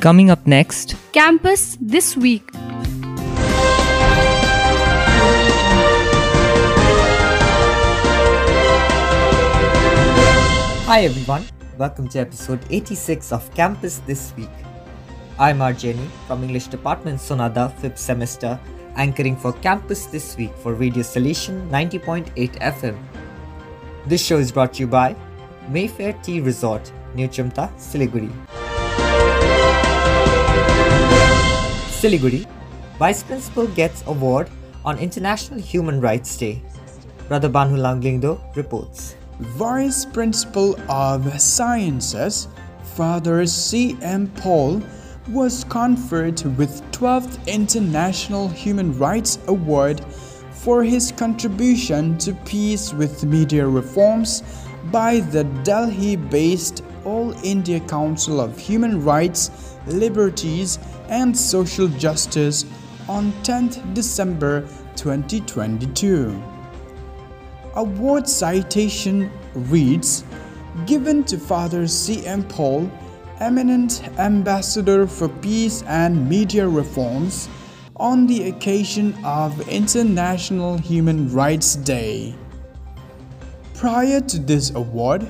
Coming up next, Campus This Week. Hi everyone, welcome to episode 86 of Campus This Week. I'm Arjani from English Department Sonada 5th semester, anchoring for Campus This Week for Radio Salesian 90.8 FM. This show is brought to you by Mayfair Tea Resort, New Chumta, Siliguri. Siliguri, Vice Principal gets award on International Human Rights Day. Brother Banhu Langlingdo reports. Vice Principal of Sciences, Father C. M. Paul, was conferred with 12th International Human Rights Award for his contribution to peace with media reforms by the Delhi-based All India Council of Human Rights, Liberties and Social Justice on 10th December 2022 award citation reads Given to Father C.M. Paul, eminent ambassador for peace and media reforms, on the occasion of International Human Rights Day. Prior to this award,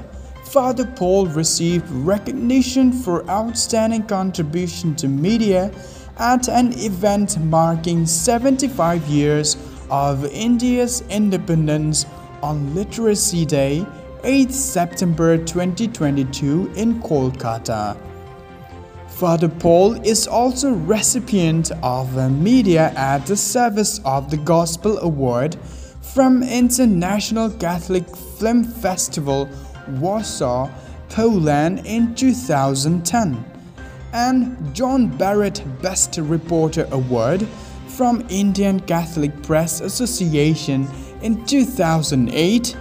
Father Paul received recognition for outstanding contribution to media at an event marking 75 years of India's independence on Literacy Day, 8th September 2022 in Kolkata. Father Paul is also recipient of a Media at the Service of the Gospel Award from International Catholic Film Festival, Warsaw, Poland in 2010 and John Barretto Best Reporter Award from Indian Catholic Press Association in 2008,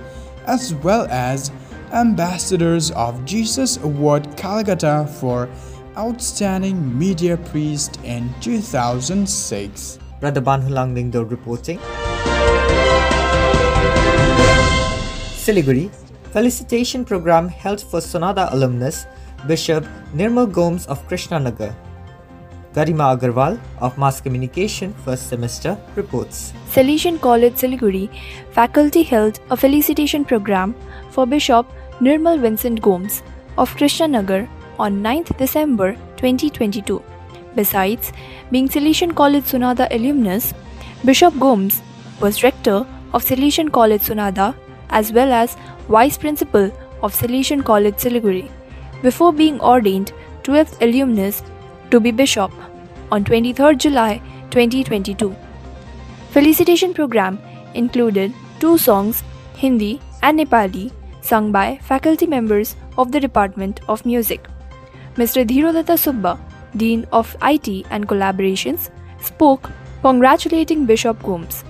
as well as Ambassadors of Jesus Award Calcutta for Outstanding Media Priest in 2006. Brother Banhu Langlingdo reporting. Siliguri, felicitation program held for Sonada alumnus Bishop Nirmal Gomes of Krishnanagar. Garima Agarwal of Mass Communication first semester reports. Salesian College Siliguri faculty held a felicitation program for Bishop Nirmal Vincent Gomes of Krishnanagar on 9th December 2022. Besides being Salesian College Sonada alumnus, Bishop Gomes was rector of Salesian College Sonada as well as vice principal of Salesian College Siliguri before being ordained 12th alumnus to be bishop on 23rd July 2022. Felicitation program included two songs, Hindi and Nepali, sung by faculty members of the Department of Music. Mr. Dhirodata Subba, Dean of IT and Collaborations, spoke congratulating Bishop Gomes.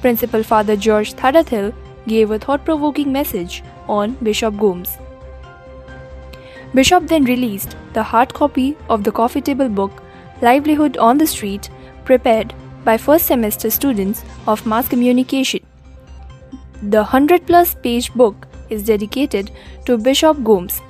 Principal Father George Thadathil gave a thought-provoking message on Bishop Gomes. Bishop then released the hard copy of the coffee table book Livelihood on the Street, prepared by first semester students of mass communication. The 100 plus page book is dedicated to Bishop Gomes.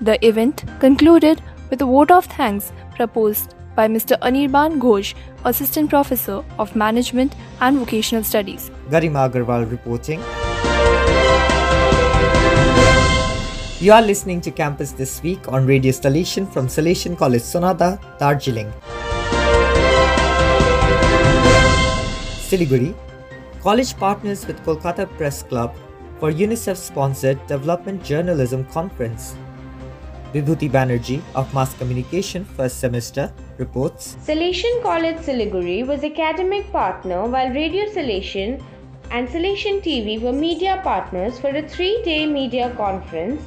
The event concluded with a vote of thanks proposed by Mr. Anirban Ghosh, Assistant Professor of Management and Vocational Studies. Garima Agarwal reporting. You are listening to Campus This Week on Radio Salesian from Salesian College Sonada, Darjeeling. Siliguri, college partners with Kolkata Press Club for UNICEF sponsored Development Journalism Conference. Vibhuti Banerjee of Mass Communication first semester reports. Salesian College Siliguri was academic partner while Radio Salesian and Salesian TV were media partners for a three-day media conference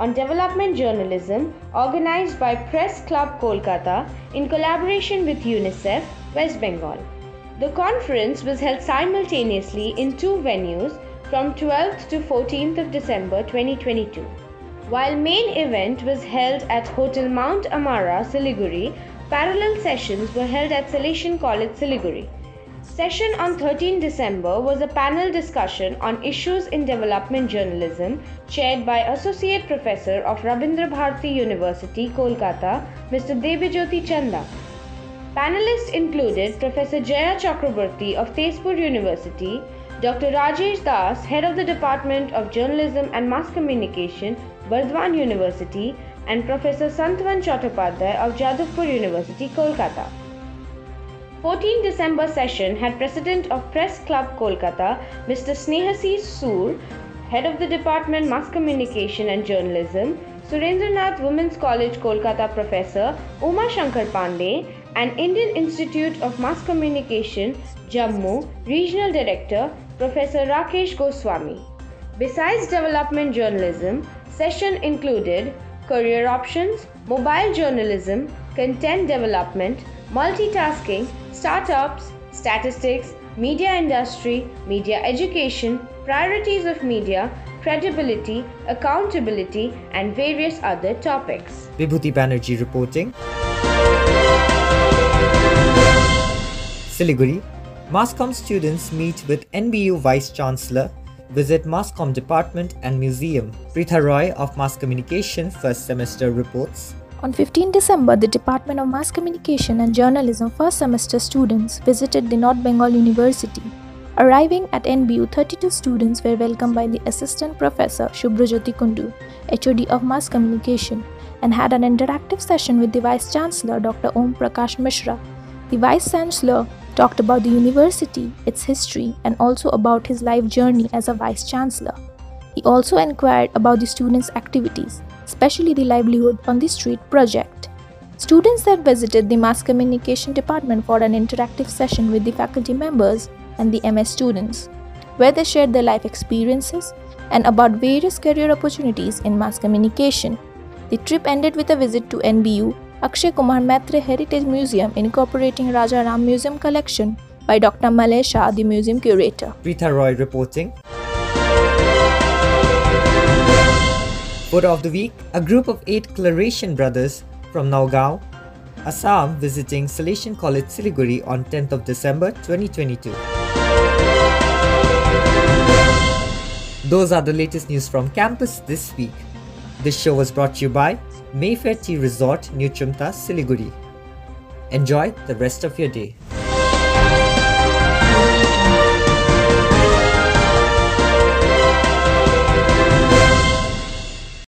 on development journalism organized by Press Club Kolkata in collaboration with UNICEF, West Bengal. The conference was held simultaneously in two venues from 12th to 14th of December 2022. While main event was held at Hotel Mount Amara, Siliguri, parallel sessions were held at Salesian College, Siliguri. Session on 13 December was a panel discussion on issues in development journalism chaired by Associate Professor of Rabindra Bharati University, Kolkata, Mr. Devajyoti Chanda. Panelists included Professor Jaya Chakraborty of Tezpur University, Dr. Rajesh Das, Head of the Department of Journalism and Mass Communication, Burdwan University, and Professor Santwan Chattopadhyay of Jadavpur University, Kolkata. 14 December session had President of Press Club Kolkata, Mr. Snehasi Sur, Head of the Department Mass Communication and Journalism, Surendranath Women's College Kolkata Professor Uma Shankar Pandey, and Indian Institute of Mass Communication, Jammu, Regional Director Professor Rakesh Goswami. Besides development journalism, session included career options, mobile journalism, content development, multitasking, startups, statistics, media industry, media education, priorities of media, credibility, accountability, and various other topics. Vibhuti Banerjee reporting. Siliguri, Masscom students meet with NBU Vice Chancellor, visit Masscom Department and Museum. Pritha Roy of Mass Communication first semester reports. On 15 December, the Department of Mass Communication and Journalism first semester students visited the North Bengal University. Arriving at NBU, 32 students were welcomed by the Assistant Professor Shubhrajyoti Kundu, HOD of Mass Communication, and had an interactive session with the Vice Chancellor Dr. Om Prakash Mishra. The Vice Chancellor talked about the university, its history, and also about his life journey as a Vice Chancellor. He also inquired about the students' activities especially the Livelihood on the Street project. Students that visited the Mass Communication Department for an interactive session with the faculty members and the MS students, where they shared their life experiences and about various career opportunities in mass communication. The trip ended with a visit to NBU Akshay Kumar Maitre Heritage Museum incorporating Raja Ram Museum collection by Dr. Malay Shah, the museum curator. Rita Roy reporting. Photo of the week A group of eight Claretian brothers from Naugao, Assam visiting Salesian College Siliguri on 10th of December 2022. Those are the latest news from campus this week. This show was brought to you by Mayfair Tea Resort, New Chumta, Siliguri. Enjoy the rest of your day.